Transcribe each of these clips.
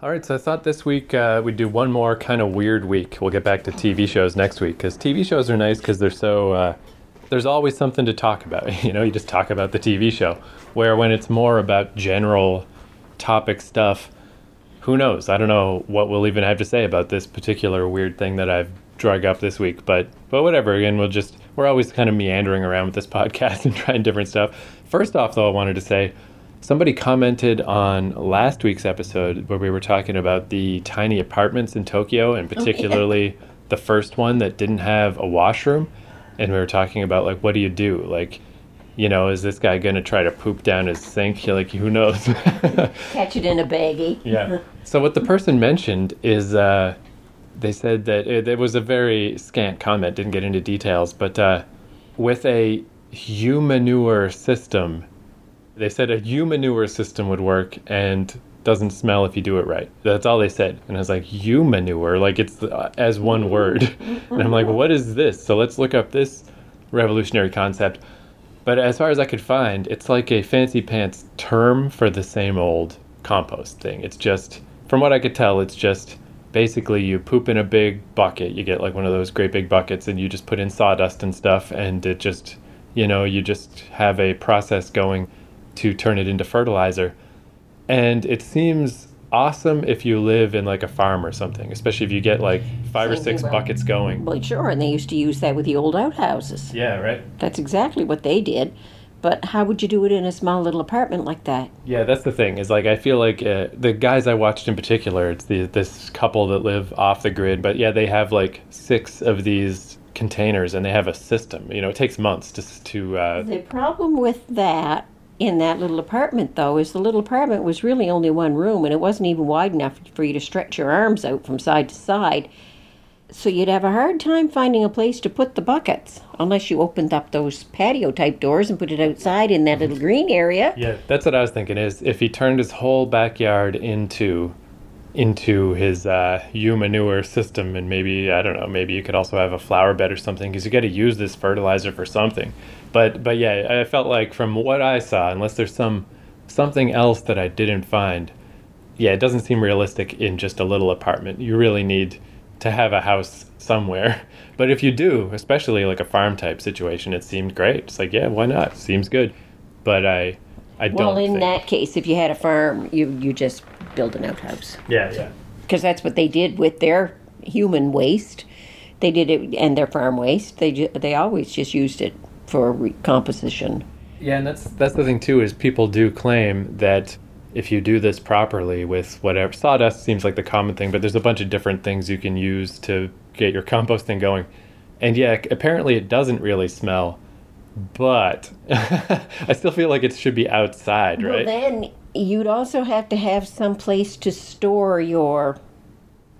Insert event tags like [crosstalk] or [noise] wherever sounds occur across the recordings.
All right, so I thought this week uh, we'd do one more kind of weird week. We'll get back to TV shows next week because TV shows are nice because they're so. Uh, there's always something to talk about. [laughs] You know, you just talk about the TV show. Where when it's more about general topic stuff, who knows? I don't know what we'll even have to say about this particular weird thing that I've drug up this week. But but whatever. Again, we'll just we're always kind of meandering around with this [laughs] podcast and trying different stuff. First off, though, I wanted to say Somebody commented on last week's episode where we were talking about the tiny apartments in Tokyo, and particularly okay. the first one that didn't have a washroom. And we were talking about like, what do you do? Like, you know, is this guy going to try to poop down his sink? You're [laughs] like, who knows? [laughs] Catch it in a baggie. yeah. [laughs] So what the person mentioned is uh, they said that it, it, was a very scant comment, didn't get into details, but uh, with a humanure system they said a humanure system would work and doesn't smell if you do it right. That's all they said. And I was like, humanure, like it's uh, as one word. [laughs] and I'm like, what is this? So let's look up this revolutionary concept. But as far as I could find, it's like a fancy pants term for the same old compost thing. It's just, from what I could tell, it's just basically you poop in a big bucket. You get like one of those great big buckets and you just put in sawdust and stuff and it just, you know, you just have a process going to turn it into fertilizer. And it seems awesome if you live in like a farm or something, especially if you get like five or six buckets going. Well, sure, and they used to use that with the old outhouses. Yeah, right. That's exactly what they did. But how would you do it in a small little apartment like that? Yeah, that's the thing. Is like I feel like uh, the guys I watched in particular, it's the this couple that live off the grid, but yeah, they have like six of these containers and they have a system. You know, it takes months to to. Uh, the problem with that in that little apartment, though, is the little apartment was really only one room and it wasn't even wide enough for you to stretch your arms out from side to side. So you'd have a hard time finding a place to put the buckets unless you opened up those patio type doors and put it outside in that little [laughs] green area. Yeah, that's what I was thinking is if he turned his whole backyard into into his uh, manure system and maybe I don't know, maybe you could also have a flower bed or something because you got to use this fertilizer for something but but yeah, I felt like from what I saw, unless there's some something else that I didn't find, yeah, it doesn't seem realistic in just a little apartment. You really need to have a house somewhere. [laughs] But if you do, especially like a farm type situation, it seemed great. It's like, yeah, why not? Seems good. But I I don't Well, in think... that case, if you had a farm, you you just build an outhouse. Yeah, yeah. Because that's what they did with their human waste. They did it and their farm waste. They they always just used it for recomposition. Yeah, and that's that's the thing too is people do claim that if you do this properly with whatever sawdust seems like the common thing, but there's a bunch of different things you can use to get your composting going. And yeah, apparently it doesn't really smell, but [laughs] I still feel like it should be outside, right? Well, then you'd also have to have some place to store your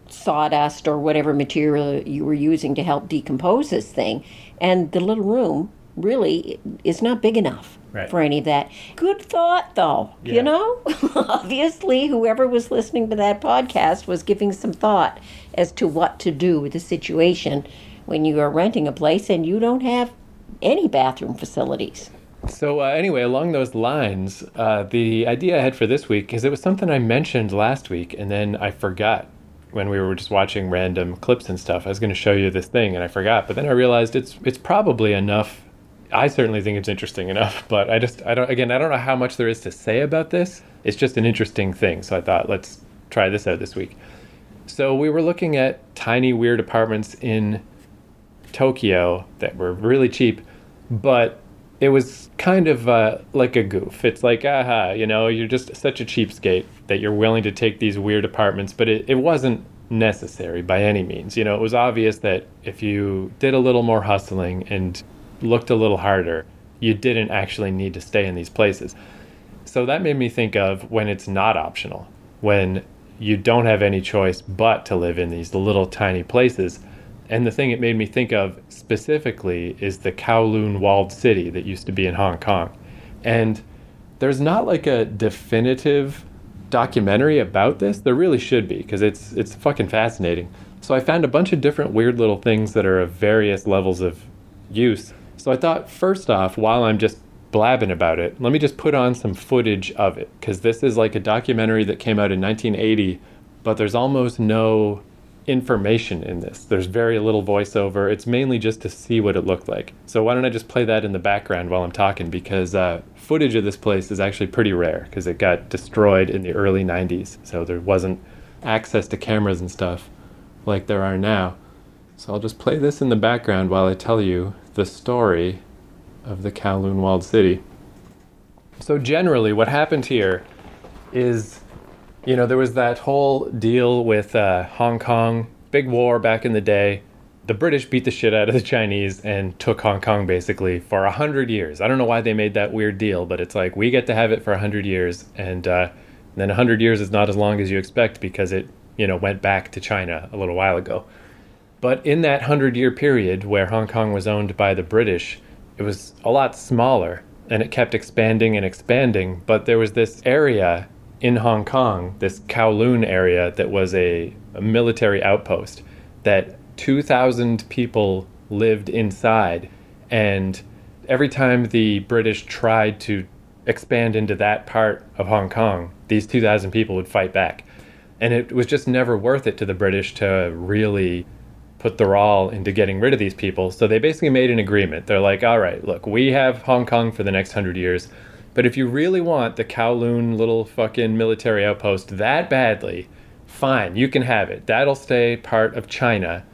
sawdust or whatever material you were using to help decompose this thing. And the little room really is not big enough right. for any of that. Good thought, though. Yeah. You know, [laughs] obviously, whoever was listening to that podcast was giving some thought as to what to do with the situation when you are renting a place and you don't have any bathroom facilities. So, uh, anyway, along those lines, uh, the idea I had for this week is it was something I mentioned last week and then I forgot when we were just watching random clips and stuff. I was going to show you this thing and I forgot, but then I realized it's it's probably enough I certainly think it's interesting enough, [laughs] but I just I don't again I don't know how much there is to say about this. It's just an interesting thing, so I thought let's try this out this week. So we were looking at tiny weird apartments in Tokyo that were really cheap, but it was kind of uh, like a goof. It's like, aha, you know, you're just such a cheapskate that you're willing to take these weird apartments, but it, it wasn't necessary by any means. You know, it was obvious that if you did a little more hustling and looked a little harder, you didn't actually need to stay in these places. So that made me think of when it's not optional, when you don't have any choice but to live in these little tiny places. And the thing it made me think of specifically is the Kowloon walled city that used to be in Hong Kong. And there's not like a definitive documentary about this. There really should be because it's it's fucking fascinating. So I found a bunch of different weird little things that are of various levels of use so I thought, first off, while I'm just blabbing about it, let me just put on some footage of it because this is like a documentary that came out in 1980 but there's almost no information in this. There's very little voiceover. It's mainly just to see what it looked like. So why don't I just play that in the background while I'm talking? Because uh, footage of this place is actually pretty rare because it got destroyed in the early 90s. So there wasn't access to cameras and stuff like there are now. So I'll just play this in the background while I tell you the story of the Kowloon walled city. So generally, what happened here is you know, there was that whole deal with uh, Hong Kong, big war back in the day. The British beat the shit out of the Chinese and took Hong Kong basically for a hundred years. I don't know why they made that weird deal, but it's like we get to have it for a hundred years, and uh, then a hundred years is not as long as you expect because it, you know, went back to China a little while ago. But in that hundred year period where Hong Kong was owned by the British, it was a lot smaller and it kept expanding and expanding. But there was this area in Hong Kong, this Kowloon area that was a, a military outpost that 2,000 people lived inside. And every time the British tried to expand into that part of Hong Kong, these 2,000 people would fight back. And it was just never worth it to the British to really put their all into getting rid of these people. So they basically made an agreement. They're like, all right, look, we have Hong Kong for the next hundred years. But if you really want the Kowloon little fucking military outpost that badly, fine, you can have it. That'll stay part of China,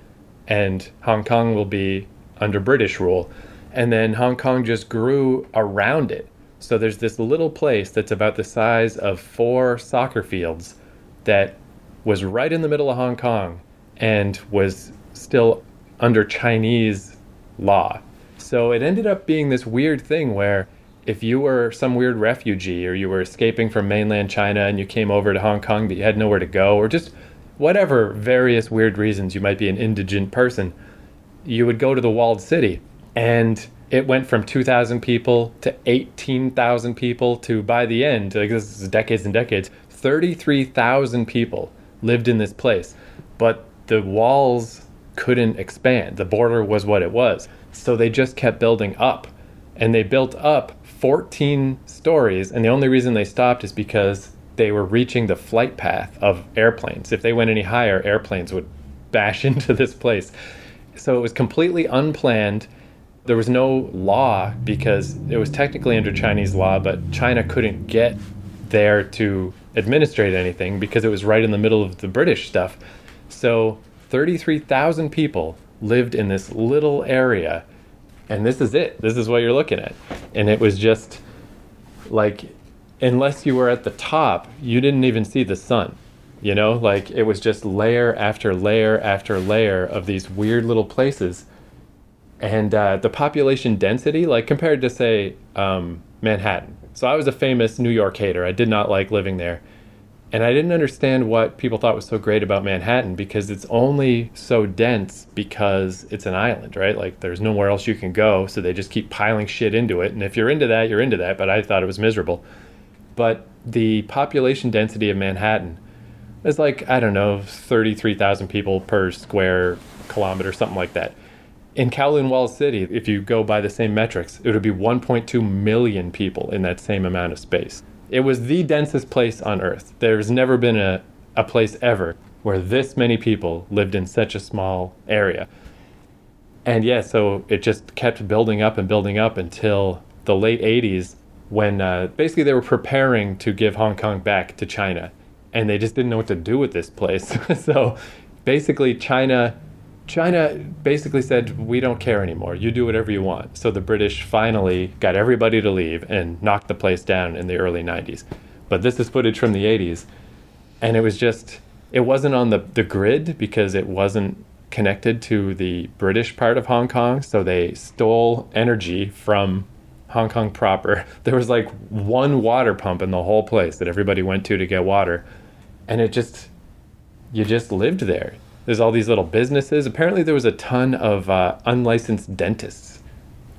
and Hong Kong will be under British rule. And then Hong Kong just grew around it. So there's this little place that's about the size of four soccer fields that was right in the middle of Hong Kong and was still under Chinese law. So it ended up being this weird thing where if you were some weird refugee or you were escaping from mainland China and you came over to Hong Kong but you had nowhere to go or just whatever various weird reasons you might be an indigent person, you would go to the walled city and it went from 2,000 people to 18,000 people to by the end, like this is decades and decades, 33,000 people lived in this place. But the walls couldn't expand. The border was what it was. So they just kept building up. And they built up 14 stories, and the only reason they stopped is because they were reaching the flight path of airplanes. If they went any higher, airplanes would bash [laughs] into this place. So it was completely unplanned. There was no law because it was technically under Chinese law, but China couldn't get there to administrate anything because it was right in the middle of the British stuff. So 33,000 people lived in this little area and this is it. This is what you're looking at. And it was just like, unless you were at the top, you didn't even see the sun. You know, like it was just layer after layer after layer of these weird little places. And uh, the population density, like compared to, say, um, Manhattan. So I was a famous New York hater. I did not like living there. And I didn't understand what people thought was so great about Manhattan because it's only so dense because it's an island, right? Like there's nowhere else you can go, so they just keep piling shit into it. And if you're into that, you're into that, but I thought it was miserable. But the population density of Manhattan is like, I don't know, 33,000 people per square kilometer, something like that. In Kowloon Wall City, if you go by the same metrics, it would be 1.2 million people in that same amount of space. It was the densest place on Earth. There's never been a, a place ever where this many people lived in such a small area. And yeah, so it just kept building up and building up until the late 80s when uh, basically they were preparing to give Hong Kong back to China. And they just didn't know what to do with this place. [laughs] so basically, China China basically said, We don't care anymore. You do whatever you want. So the British finally got everybody to leave and knocked the place down in the early 90s. But this is footage from the 80s. And it was just, it wasn't on the, the grid because it wasn't connected to the British part of Hong Kong. So they stole energy from Hong Kong proper. [laughs] There was like one water pump in the whole place that everybody went to to get water. And it just, you just lived there there's all these little businesses. Apparently, there was a ton of uh, unlicensed dentists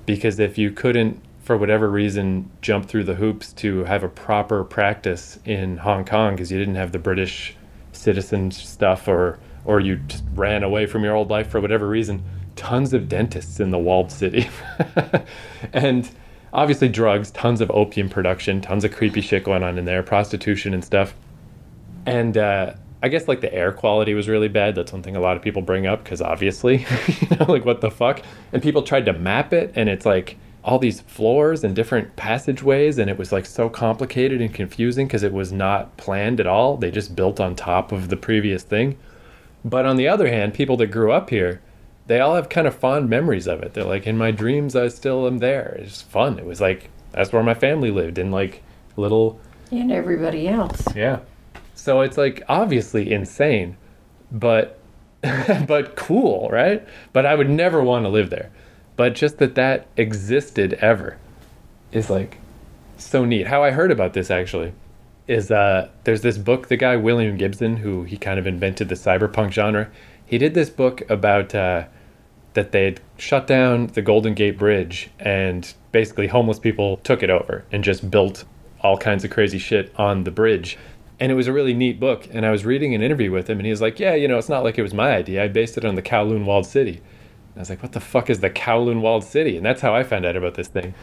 because if you couldn't, for whatever reason, jump through the hoops to have a proper practice in Hong Kong because you didn't have the British citizen stuff or or you just ran away from your old life for whatever reason, tons of dentists in the walled city. [laughs] and obviously drugs, tons of opium production, tons of creepy shit going on in there, prostitution and stuff. And uh, I guess like the air quality was really bad. That's one thing a lot of people bring up because obviously, [laughs] you know, like what the fuck? And people tried to map it, and it's like all these floors and different passageways, and it was like so complicated and confusing because it was not planned at all. They just built on top of the previous thing. But on the other hand, people that grew up here, they all have kind of fond memories of it. They're like, in my dreams, I still am there. It's fun. It was like that's where my family lived in like little And everybody else. yeah. So it's like obviously insane, but [laughs] but cool, right? But I would never want to live there. But just that that existed ever is like so neat. How I heard about this actually is uh there's this book the guy William Gibson who he kind of invented the cyberpunk genre. He did this book about uh that they'd shut down the Golden Gate Bridge and basically homeless people took it over and just built all kinds of crazy shit on the bridge. And it was a really neat book. And I was reading an interview with him, and he was like, Yeah, you know, it's not like it was my idea. I based it on the Kowloon Walled City. And I was like, What the fuck is the Kowloon Walled City? And that's how I found out about this thing.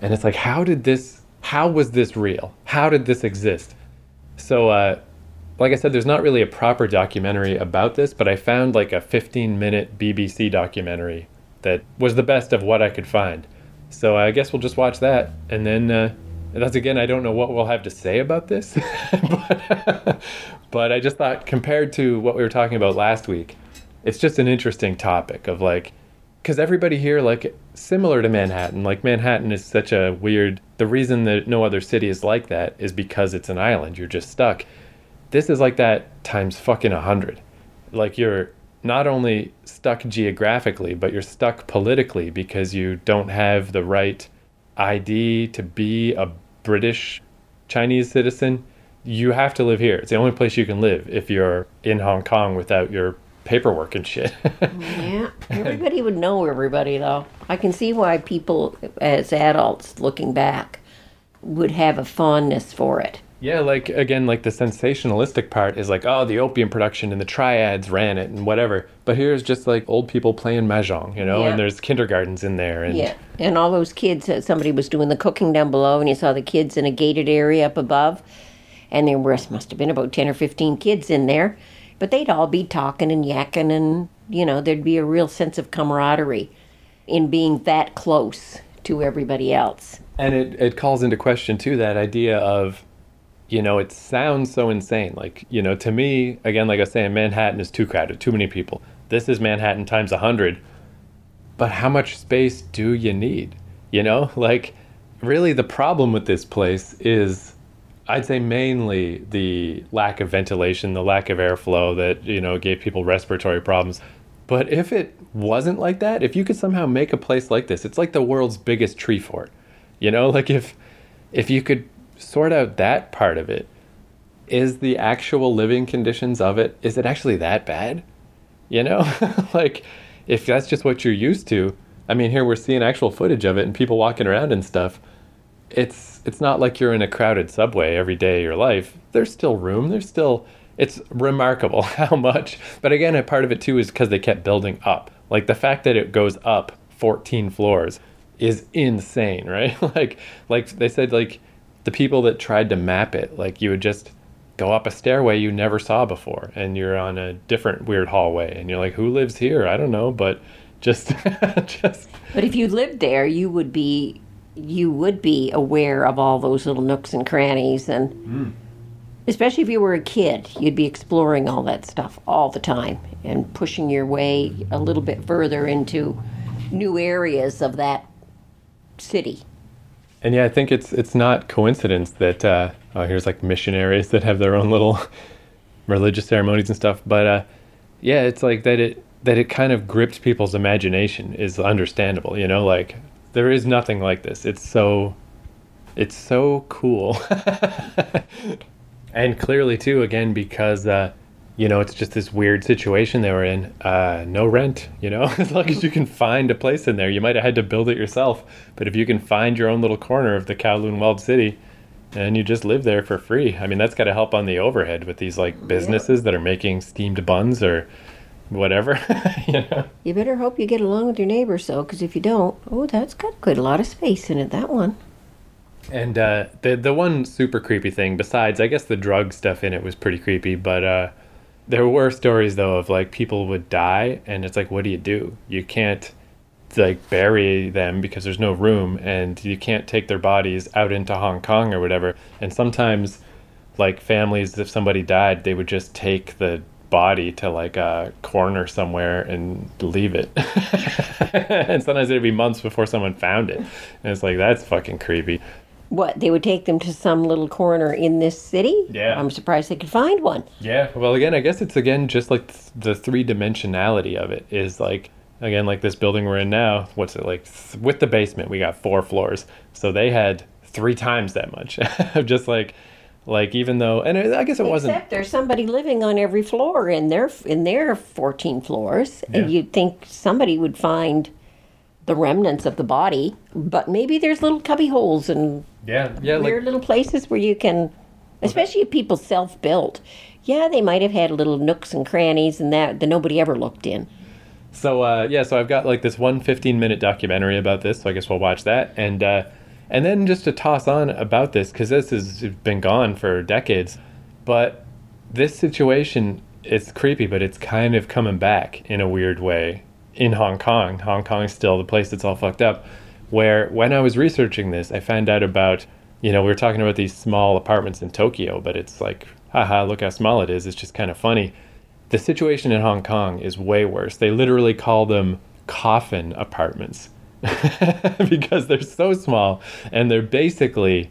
And it's like, How did this, how was this real? How did this exist? So, uh, like I said, there's not really a proper documentary about this, but I found like a 15 minute BBC documentary that was the best of what I could find. So I guess we'll just watch that. And then, uh, that's again, I don't know what we'll have to say about this, [laughs] but, but I just thought compared to what we were talking about last week, it's just an interesting topic of like, because everybody here, like, similar to Manhattan, like, Manhattan is such a weird, the reason that no other city is like that is because it's an island. You're just stuck this is like that times fucking a hundred. Like you're not only stuck geographically, but you're stuck politically because you don't have the right ID to be a British Chinese citizen. You have to live here. It's the only place you can live if you're in Hong Kong without your paperwork and shit. Yeah, [laughs] everybody would know everybody, though. I can see why people, as adults looking back, would have a fondness for it. Yeah, like again, like the sensationalistic part is like, oh, the opium production and the triads ran it and whatever. But here's just like old people playing mahjong, you know, Yeah. and there's kindergartens in there, and Yeah, and all those kids. uh, Somebody was doing the cooking down below, and you saw the kids in a gated area up above, and there was must have been about ten or fifteen kids in there, but they'd all be talking and yakking, and you know there'd be a real sense of camaraderie in being that close to everybody else. and it it calls into question too that idea of, you know, it sounds so insane. Like you know, to me, again, like I was saying, Manhattan is too crowded, too many people. This is Manhattan times a hundred. But how much space do you need? You know, [laughs] like really the problem with this place is I'd say mainly the lack of ventilation, the lack of airflow that, you know, gave people respiratory problems. But if it wasn't like that, if you could somehow make a place like this, it's like the world's biggest tree fort. You know, [laughs] like if if you could sort out that part of it, is the actual living conditions of it is it actually that bad? You know? [laughs] like if that's just what you're used to, I mean, here we're seeing actual footage of it and people walking around and stuff it's it's not like you're in a crowded subway every day of your life. There's still room. There's still it's remarkable [laughs] how much. But again, a part of it too is because they kept building up. Like the fact that it goes up 14 floors is insane, [laughs] right? like like they said like the people that tried to map it, like you would just go up a stairway you never saw before and you're on a different weird hallway and you're like who lives here? I don't know, but just [laughs] just But if you lived there, you would be you would be aware of all those little nooks and crannies and hmm. especially if you were a kid, you'd be exploring all that stuff all the time and pushing your way a little bit further into new areas of that city. And yeah, I think it's it's not coincidence that uh, oh, here's like missionaries that have their own little [laughs] religious ceremonies and stuff. But uh, yeah, it's like that it that it kind of gripped people's imagination is understandable. You know, like there is nothing like this. It's so it's so cool, [laughs] [laughs] and clearly too again because. Uh, you know, it's just this weird situation they were in. Uh, no rent, you know, [laughs] as long as you can find a place in there. You might have had to build it yourself, but if you can find your own little corner of the Kowloon Walled City and you just live there for free, I mean, that's got to help on the overhead with these like businesses that are making steamed buns or whatever, [laughs] you know. You better hope you get along with your neighbors, though, because if you don't, oh, that's got quite a lot of space in it, that one. And uh, the the one super creepy thing, besides I guess the drug stuff in it was pretty creepy, but uh, there were stories though of like people would die, and it's like, what do you do? You can't like bury them because there's no room, and you can't take their bodies out into Hong Kong or whatever. And sometimes, like families, if somebody died, they would just take the body to like a corner somewhere and leave it. [laughs] and sometimes it'd be months before someone found it. And it's like, that's fucking creepy. What, they would take them to some little corner in this city? Yeah. I'm surprised they could find one. Yeah. Well, again, I guess it's again just like th- the three dimensionality of it is like, again, like this building we're in now, what's it like? Th- with the basement, we got four floors. So they had three times that much. [laughs] just like, like even though, and I guess it wasn't. Except there's somebody living on every floor in their in their 14 floors, and you'd think somebody would find the remnants of the body, but maybe there's little cubby holes and Yeah. Yeah. weird Like, little places where you can, especially if people self-built. Yeah, they might have had little nooks and crannies and that that nobody ever looked in. So uh, yeah, so I've got like this one 15 minute documentary about this. So I guess we'll watch that, and uh, and then just to toss on about this because this has been gone for decades, but this situation it's creepy, but it's kind of coming back in a weird way in Hong Kong. Hong Kong's still the place that's all fucked up. Where when I was researching this, I found out about you know we were talking about these small apartments in Tokyo, but it's like haha, look how small it is. It's just kind of funny the situation in Hong Kong is way worse. They literally call them coffin apartments [laughs] because they're so small and they're basically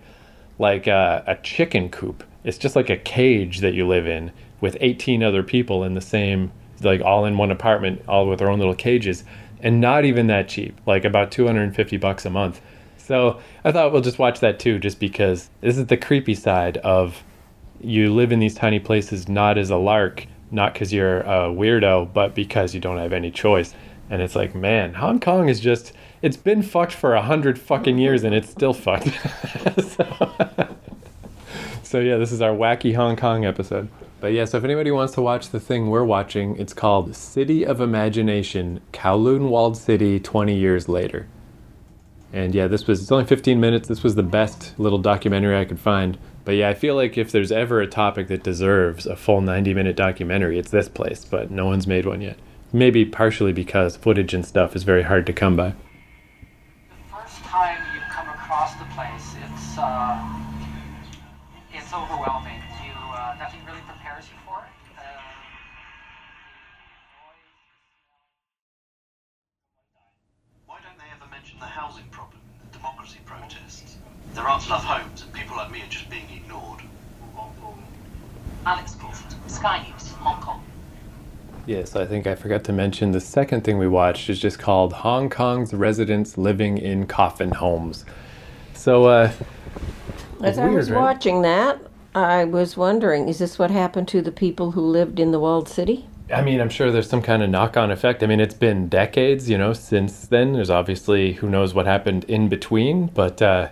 like a, a chicken coop. It's just like a cage that you live in with 18 other people in the same, like all in one apartment, all with their own little cages, and not even that cheap, like about 250 bucks a month. So I thought we'll just watch that too, just because this is the creepy side of you live in these tiny places not as a lark, not because you're a weirdo, but because you don't have any choice. And it's like, man, Hong Kong is just, it's been fucked for a hundred fucking years and it's still fucked. [laughs] so, [laughs] so, yeah, this is our wacky Hong Kong episode. But yeah, so if anybody wants to watch the thing we're watching, it's called City of Imagination Kowloon Walled City 20 Years Later. And yeah, this was it's only 15 minutes. This was the best little documentary I could find. But yeah, I feel like if there's ever a topic that deserves a full 90 minute documentary, it's this place, but no one's made one yet. Maybe partially because footage and stuff is very hard to come by. The first time you come across the place, it's uh, it's overwhelming. There aren't enough homes and people like me are just being ignored. Alex Gould, Sky News, Hong Kong. Yes, I think I forgot to mention the second thing we watched is just called Hong Kong's Residents Living in Coffin Homes. So, uh, As It's I was right? watching that, I was wondering, is this what happened to the people who lived in the walled city? I mean, I'm sure there's some kind of knock on effect. I mean, it's been decades, you know, since then. There's obviously who knows what happened in between, but uh,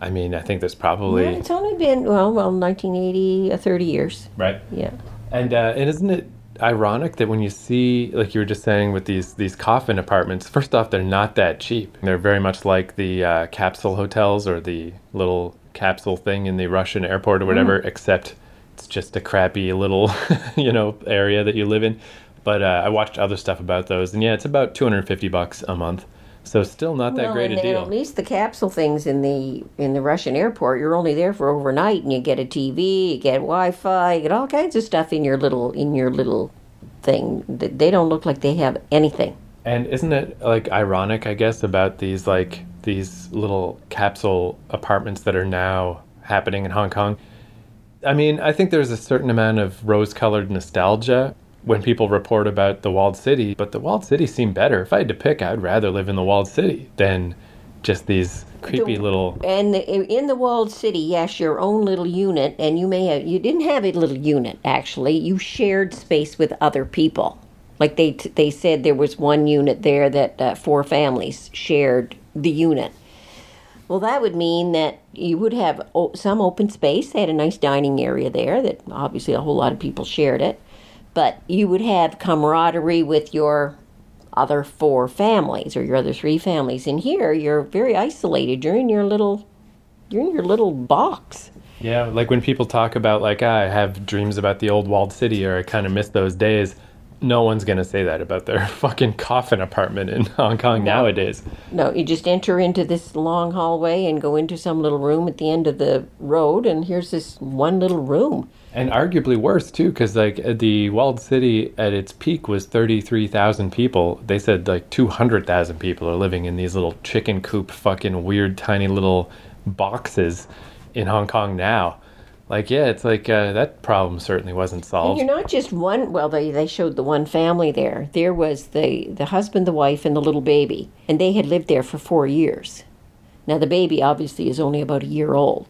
I mean, I think there's probably. Yeah, it's only been well, well, 1980, uh, 30 years. Right. Yeah. And uh, and isn't it ironic that when you see, like you were just saying, with these these coffin apartments, first off, they're not that cheap. They're very much like the uh, capsule hotels or the little capsule thing in the Russian airport or whatever, except it's just a crappy little, [laughs] you know, area that you live in. But uh, I watched other stuff about those, and yeah, it's about 250 bucks a month. So still not that well, great a deal. At least the capsule things in the in the Russian airport, you're only there for overnight, and you get a TV, you get Wi-Fi, you get all kinds of stuff in your little in your little thing. They don't look like they have anything. And isn't it like ironic, I guess, about these like these little capsule apartments that are now happening in Hong Kong? I mean, I think there's a certain amount of rose-colored nostalgia when people report about the walled city, but the walled city seemed better. If I had to pick, I'd rather live in the walled city than just these creepy The- little And the, in the walled city, yes, your own little unit, and you may have you didn't have a little unit actually. You shared space with other people. Like they t- they said there was one unit there that uh, four families shared the unit. Well, that would mean that you would have o- some open space. They had a nice dining area there that obviously a whole lot of people shared it. But you would have camaraderie with your other four families or your other three families. And here you're very isolated. You're in your little you're in your little box. Yeah, like when people talk about like ah, I have dreams about the old walled city or I kind of miss those days. No one's gonna say that about their [laughs] fucking coffin apartment in Hong Kong nowadays. No, you just enter into this long hallway and go into some little room at the end of the road, and here's this one little room. And arguably worse too, because like the walled city at its peak was thirty three thousand people. They said like two hundred thousand people are living in these little chicken coop, fucking weird, tiny little boxes in Hong Kong now. Like, yeah, it's like uh, that problem certainly wasn't solved. And you're not just one. Well, they they showed the one family there. There was the the husband, the wife, and the little baby, and they had lived there for four years. Now the baby obviously is only about a year old.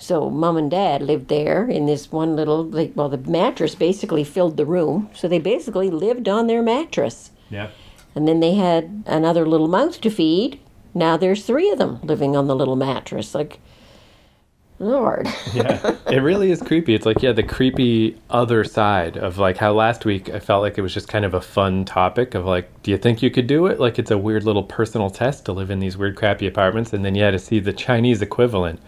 So mom and dad lived there in this one little. Like, well, the mattress basically filled the room, so they basically lived on their mattress. Yeah. And then they had another little mouth to feed. Now there's three of them living on the little mattress. Like, Lord. [laughs] yeah, it really is creepy. It's like, yeah, the creepy other side of like how last week I felt like it was just kind of a fun topic of like, do you think you could do it? Like, it's a weird little personal test to live in these weird, crappy apartments. And then, yeah, to see the Chinese equivalent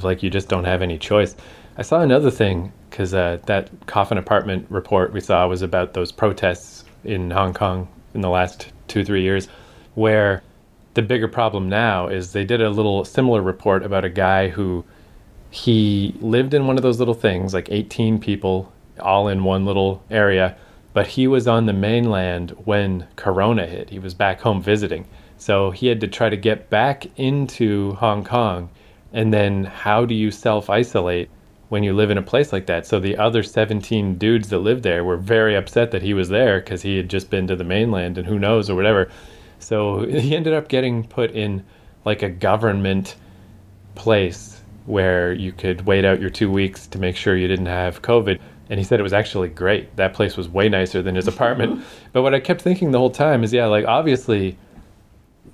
like, you just don't have any choice. I saw another thing because uh, that coffin apartment report we saw was about those protests in Hong Kong in the last two, three years, where the bigger problem now is they did a little similar report about a guy who he lived in one of those little things, like 18 people all in one little area, but he was on the mainland when Corona hit. He was back home visiting. So he had to try to get back into Hong Kong. And then, how do you self isolate when you live in a place like that? So, the other 17 dudes that lived there were very upset that he was there because he had just been to the mainland and who knows or whatever. So, he ended up getting put in like a government place where you could wait out your two weeks to make sure you didn't have COVID. And he said it was actually great. That place was way nicer than his apartment. [laughs] but what I kept thinking the whole time is, yeah, like obviously,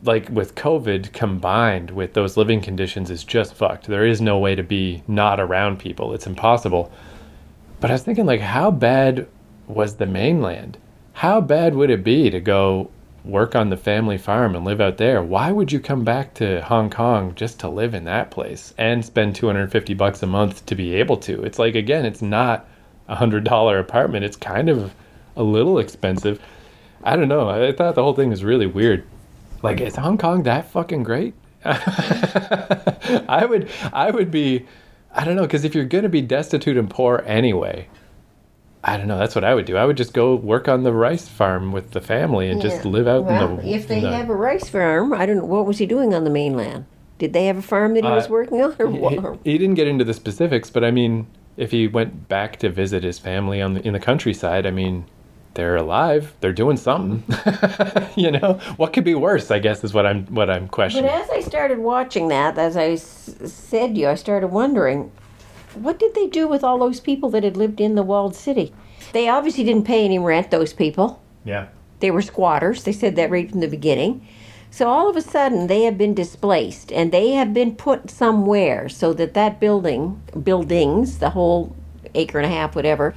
like with COVID combined with those living conditions is just fucked. There is no way to be not around people. It's impossible. But I was thinking, like, how bad was the mainland? How bad would it be to go work on the family farm and live out there? Why would you come back to Hong Kong just to live in that place and spend 250 bucks a month to be able to? It's like, again, it's not a hundred dollar apartment. It's kind of a little expensive. I don't know. I thought the whole thing was really weird. Like, is Hong Kong that fucking great? [laughs] I would, I would be, I don't know, because if you're gonna be destitute and poor anyway, I don't know. That's what I would do. I would just go work on the rice farm with the family and just live out Well, in the. if they the- have a rice farm, I don't know what was he doing on the mainland. Did they have a farm that he was Uh, working on, or he, he didn't get into the specifics, but I mean, if he went back to visit his family on the, in the countryside, I mean, they're alive. They're doing something. [laughs] you know, what could be worse? I guess is what I'm what I'm questioning. But questioning. as I started watching that, as I s- said to you, I started wondering, what did they do with all those people that had lived in the walled city? They obviously didn't pay any rent. Those people. yeah. They were squatters. They said that right from the beginning. So all of a sudden, they have been displaced and they have been put somewhere so that that building, buildings, the whole acre and a half, whatever,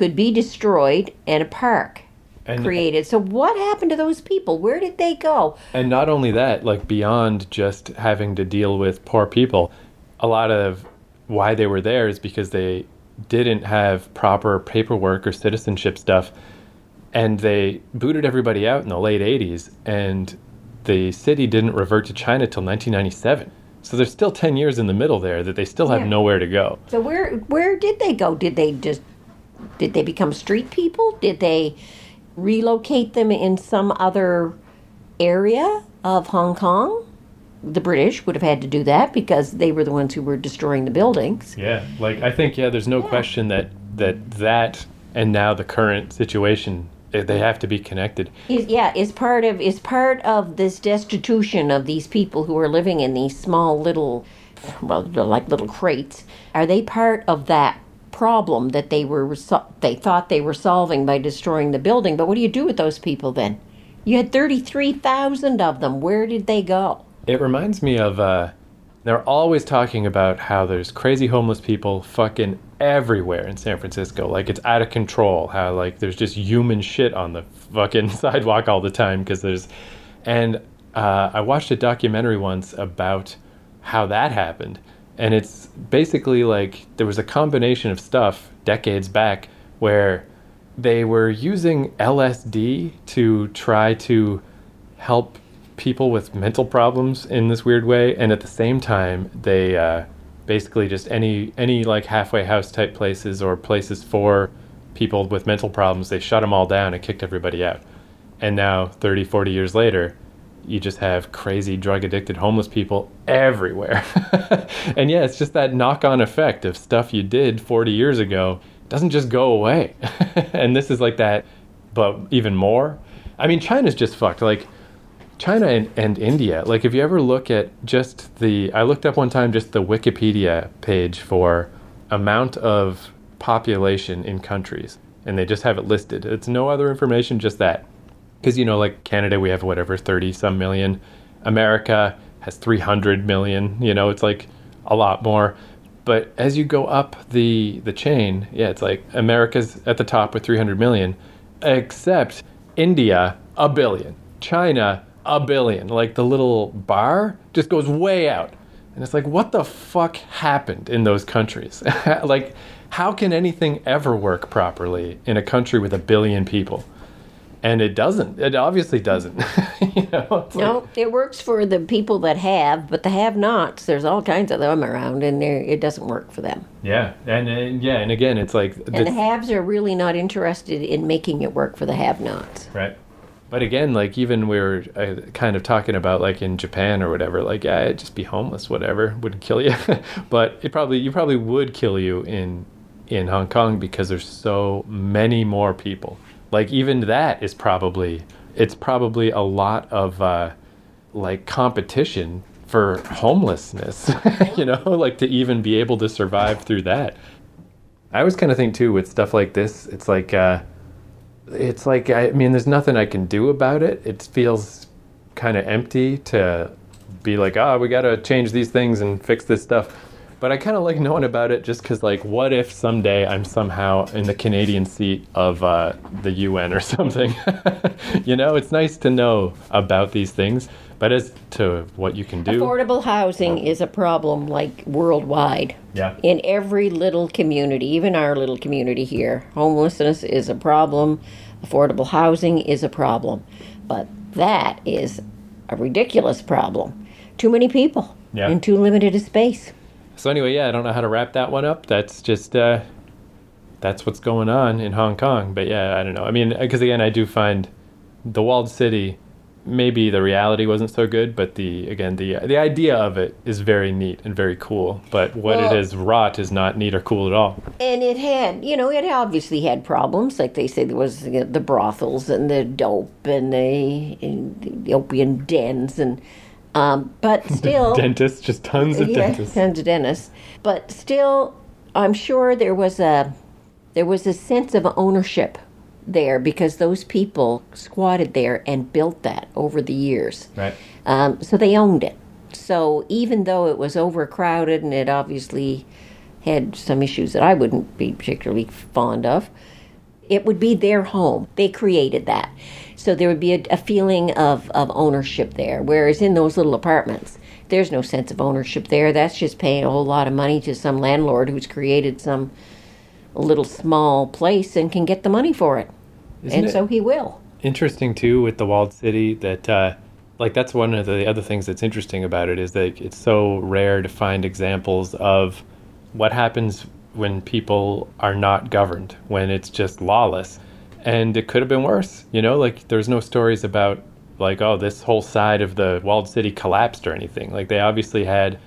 could be destroyed and a park And- created. So what happened to those people? Where did they go? And not only that, like beyond just having to deal with poor people, a lot of why they were there is because they didn't have proper paperwork or citizenship stuff. And they booted everybody out in the late 80s, and the city didn't revert to China till 1997. So there's still 10 years in the middle there that they still have Yeah. nowhere to go. So where where did they go? Did they just did they become street people? Did they relocate them in some other area of Hong Kong? The British would have had to do that because they were the ones who were destroying the buildings. Yeah, like I think yeah, there's no question that that that and now the current situation they have to be connected. Is, yeah, is part of is part of this destitution of these people who are living in these small little, well, like little crates. Are they part of that problem that they were they thought they were solving by destroying the building? But what do you do with those people then? You had thirty three thousand of them. Where did they go? It reminds me of uh they're always talking about how there's crazy homeless people fucking everywhere in San Francisco. Like it's out of control. How like there's just human shit on the fucking [laughs] sidewalk all the time because there's and uh, I watched a documentary once about how that happened And it's basically like there was a combination of stuff decades back where they were using LSD to try to help people with mental problems in this weird way, and at the same time, they uh, basically just any any like halfway house type places or places for people with mental problems, they shut them all down and kicked everybody out. And now, 30, 40 years later, you just have crazy drug addicted homeless people everywhere. [laughs] and yeah, it's just that knock on effect of stuff you did 40 years ago doesn't just go away. [laughs] and this is like that, but even more. I mean, China's just fucked. Like, China and, and India, like, if you ever look at just the, I looked up one time just the Wikipedia page for amount of population in countries, and they just have it listed. It's no other information, just that. Because, you know, like Canada, we have whatever, 30 some million. America has 300 million. You know, it's like a lot more but as you go up the the chain, yeah, it's like America's at the top with 300 million, except India a billion, China a billion. Like the little bar just goes way out. And it's like what the fuck happened in those countries? [laughs] like how can anything ever work properly in a country with a billion people? And it doesn't. It obviously doesn't. [laughs] you know, no, like, it works for the people that have, but the have-nots. There's all kinds of them around, and it doesn't work for them. Yeah, and, and yeah, and again, it's like and the haves are really not interested in making it work for the have-nots. Right. But again, like even we were uh, kind of talking about like in Japan or whatever, like yeah, just be homeless, whatever, wouldn't kill you. [laughs] but it probably you probably would kill you in in Hong Kong because there's so many more people like even that is probably it's probably a lot of uh, like competition for homelessness [laughs] you know like to even be able to survive through that. I always kind of think too with stuff like this it's like uh, it's like i mean there's nothing i can do about it. It feels kind of empty to be like oh we got to change these things and fix this stuff but I kind of like knowing about it just because, like, what if someday I'm somehow in the Canadian seat of uh, the UN or [laughs] something? you know, it's nice to know about these things. But as to what you can do, affordable housing is a problem like worldwide. Yeah. In every little community, even our little community here, homelessness is a problem. Affordable housing is a problem. But that is a ridiculous problem. Too many people yeah. in too limited a space. So anyway, yeah, I don't know how to wrap that one up. That's just uh, that's what's going on in Hong Kong. But yeah, I don't know. I mean, because again, I do find the walled city. Maybe the reality wasn't so good, but the again the the idea of it is very neat and very cool. But what well, it has wrought is not neat or cool at all. And it had, you know, it obviously had problems. Like they say, there was the brothels and the dope and the, and the opium dens and um, but [laughs] still, dentists, just tons of yeah, dentists, tons of dentists. But still, I'm sure there was a there was a sense of ownership there because those people squatted there and built that over the years. Right. Um, so they owned it. So even though it was overcrowded and it obviously had some issues that I wouldn't be particularly fond of, it would be their home. They created that. So there would be a, a feeling of, of ownership there. Whereas in those little apartments, there's no sense of ownership there. That's just paying a whole lot of money to some landlord who's created some little small place and can get the money for it. Isn't and it so he will. Interesting too with the walled city that uh, like that's one of the other things that's interesting about it is that it's so rare to find examples of what happens when people are not governed, when it's just lawless and it could have been worse. You know, like there's no stories about like oh this whole side of the walled city collapsed or anything. Like they obviously had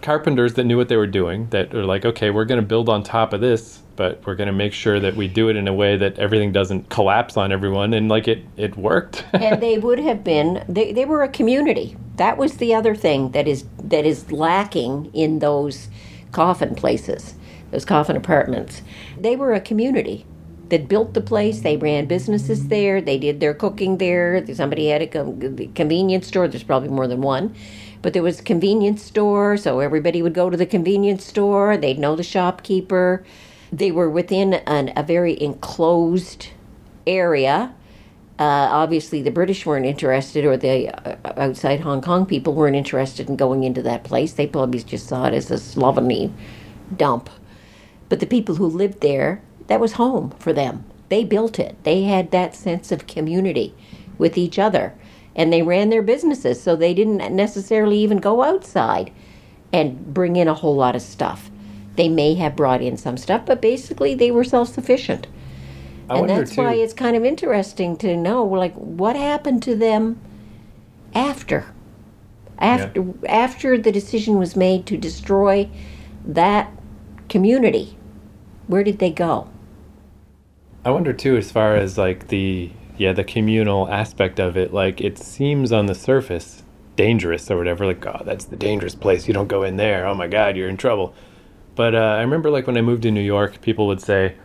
carpenters that knew what they were doing that are like okay we're going to build on top of this but we're going to make sure that we do it in a way that everything doesn't collapse on everyone. And like it it worked. [laughs] And they would have been they, they were a community. That was the other thing that is that is lacking in those coffin places those coffin apartments. They were a community that built the place. They ran businesses there. They did their cooking there. Somebody had a convenience store. There's probably more than one. But there was a convenience store, so everybody would go to the convenience store. They'd know the shopkeeper. They were within an, a very enclosed area. Uh, obviously, the British weren't interested, or the uh, outside Hong Kong people weren't interested in going into that place. They probably just saw it as a slovenly dump. But the people who lived there, that was home for them. They built it. They had that sense of community with each other. And they ran their businesses, so they didn't necessarily even go outside and bring in a whole lot of stuff. They may have brought in some stuff, but basically they were self sufficient. I And that's too. why it's kind of interesting to know, like, what happened to them after, after, after the decision was made to destroy that community. Where did they go? I wonder too, as far as like the yeah the communal aspect of it. Like it seems on the surface dangerous or whatever. Like oh, that's the dangerous place. You don't go in there. Oh my God, you're in trouble. But uh, I remember like when I moved to New York, people would say,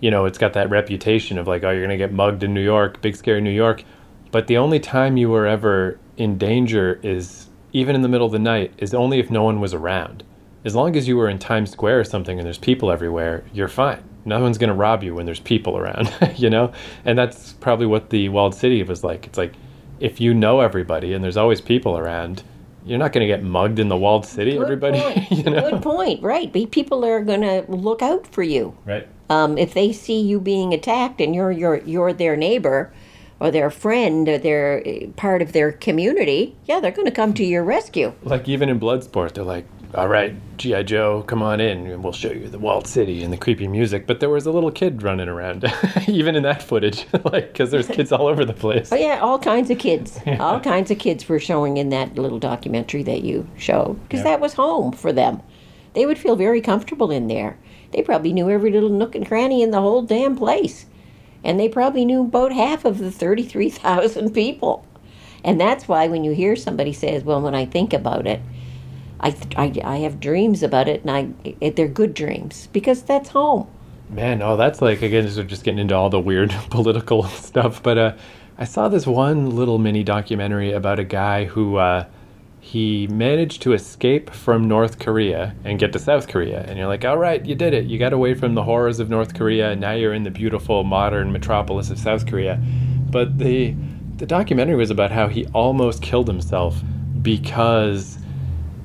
you know, it's got that reputation of like oh you're gonna get mugged in New York, big scary New York. But the only time you were ever in danger is even in the middle of the night is only if no one was around. As long as you were in Times Square or something and there's people everywhere, you're fine. No one's going to rob you when there's people around, [laughs] you know? And that's probably what the walled city was like. It's like if you know everybody and there's always people around, you're not going to get mugged in the walled city, Good everybody, point. [laughs] you know? Good point. Right. Be- People are going to look out for you. Right. Um, if they see you being attacked and you're you're you're their neighbor or their friend or they're uh, part of their community, yeah, they're going to come to your rescue. Like even in Bloodsport, they're like, "All right, GI Joe, come on in, and we'll show you the walled city and the creepy music." But there was a little kid running around, [laughs] even in that footage, [laughs] like because there's kids all over the place. Oh yeah, all kinds of kids, [laughs] all kinds of kids were showing in that little documentary that you showed because Yeah. that was home for them. They would feel very comfortable in there. They probably knew every little nook and cranny in the whole damn place, and they probably knew about half of the thirty-three thousand people. And that's why when you hear somebody says, "Well, when I think about it." I, I, I have dreams about it, and I it, they're good dreams because that's home. Man, oh, that's like again, we're just getting into all the weird [laughs] political [laughs] stuff. But uh, I saw this one little mini documentary about a guy who uh, he managed to escape from North Korea and get to South Korea. And you're like, all right, you did it. You got away from the horrors of North Korea, and now you're in the beautiful modern metropolis of South Korea. But the the documentary was about how he almost killed himself because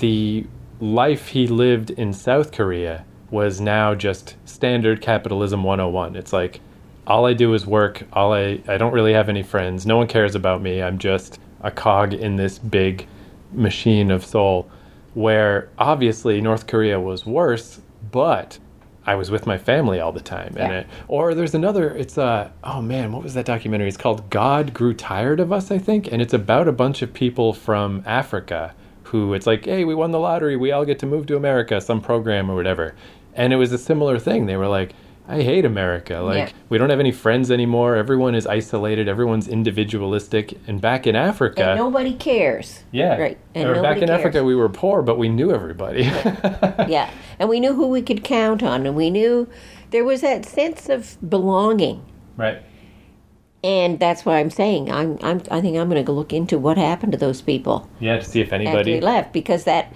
the life he lived in South Korea was now just standard capitalism 101. It's like all I do is work, all I I don't really have any friends. No one cares about me. I'm just a cog in this big machine of Seoul where obviously North Korea was worse, but I was with my family all the time. And Yeah. it, or there's another it's uh oh man, what was that documentary? It's called God Grew Tired of Us, I think, and it's about a bunch of people from Africa who it's like, "Hey, we won the lottery. We all get to move to America, some program or whatever." And it was a similar thing. They were like, "I hate America. Like, Yeah. we don't have any friends anymore. Everyone is isolated. Everyone's individualistic." And back in Africa, And nobody cares. yeah. Right. And or back in cares. Africa, we were poor, but we knew everybody. [laughs] yeah and we knew who we could count on and we knew there was that sense of belonging right. And that's why i'm saying i'm, I'm i think i'm going to go look into what happened to those people Yeah, to see if anybody. left because that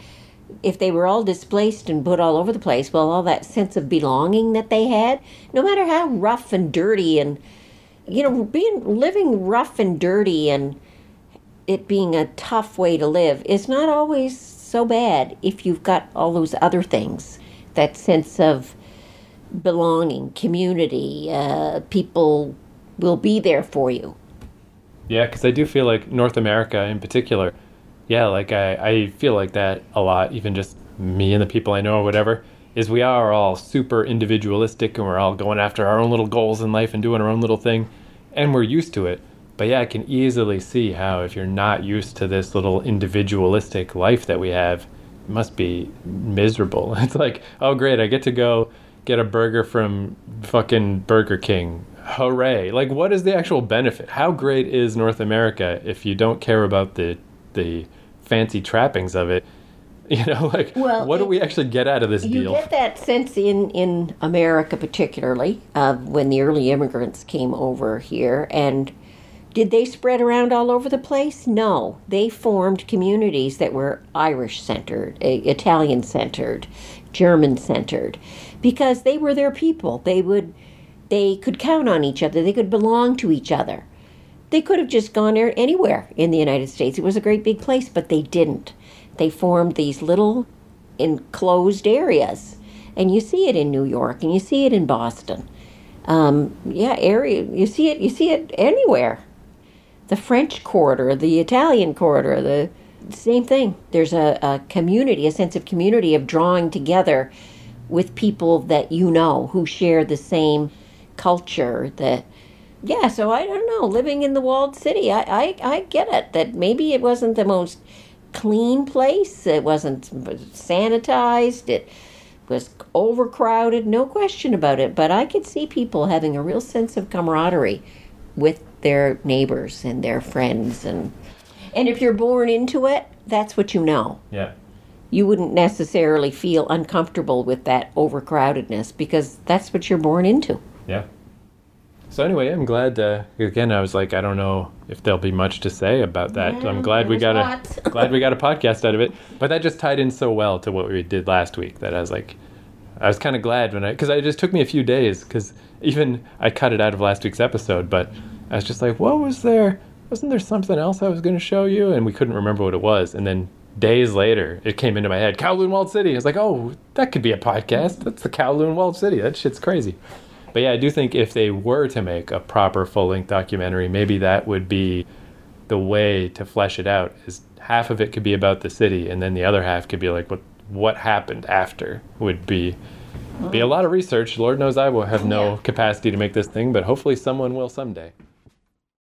if they were all displaced and put all over the place well all that sense of belonging that they had no matter how rough and dirty and you know being living rough and dirty and it being a tough way to live is not always so bad if you've got all those other things that sense of belonging community uh, people will be there for you Yeah, because I do feel like North America in particular, yeah, like I, I feel like that a lot, even just me and the people I know or whatever, is we are all super individualistic and we're all going after our own little goals in life and doing our own little thing, and we're used to it. But yeah, I can easily see how if you're not used to this little individualistic life that we have, it must be miserable. [laughs] It's like, oh great, I get to go get a burger from fucking Burger King. Hooray. Like what is the actual benefit? How great is North America if you don't care about the the fancy trappings of it? [laughs] You know, like Well, what do we actually get out of this deal? You get that sense in in America, particularly of when the early immigrants came over here, and did they spread around all over the place? No, they formed communities that were Irish centered, eh, Italian centered, German centered, because they were their people. They would they could count on each other. They could belong to each other. They could have just gone anywhere in the United States. It was a great big place, but they didn't. They formed these little enclosed areas. And you see it in New York and you see it in Boston. Um, yeah, area you see it you see it anywhere. The French Quarter, the Italian Quarter, the same thing. There's a, a community, a sense of community of drawing together with people that you know who share the same culture. That yeah, so I don't know. Living in the walled city, I, I, I get it. That maybe it wasn't the most clean place. It wasn't sanitized. It was overcrowded, no question about it. But I could see people having a real sense of camaraderie with their neighbors and their friends and and if you're born into it, that's what you know. Yeah. You wouldn't necessarily feel uncomfortable with that overcrowdedness because that's what you're born into. Yeah. So anyway, I'm glad. Uh, again, I was like, I don't know if there'll be much to say about that. Yeah, I'm glad we got a [laughs] glad we got a podcast out of it. But that just tied in so well to what we did last week that I was like, I was kind of glad when I because it just took me a few days because even I cut it out of last week's episode, but I was just like, what was there? Wasn't there something else I was going to show you? And we couldn't remember what it was. And then days later, it came into my head, Kowloon Walled City. I was like, oh, that could be a podcast. That's the Kowloon Walled City. That shit's crazy. But yeah, I do think if they were to make a proper full length documentary, maybe that would be the way to flesh it out. Is half of it could be about the city, and then the other half could be like what what happened after would be be a lot of research. Lord knows I will have no Yeah. capacity to make this thing, but hopefully someone will someday.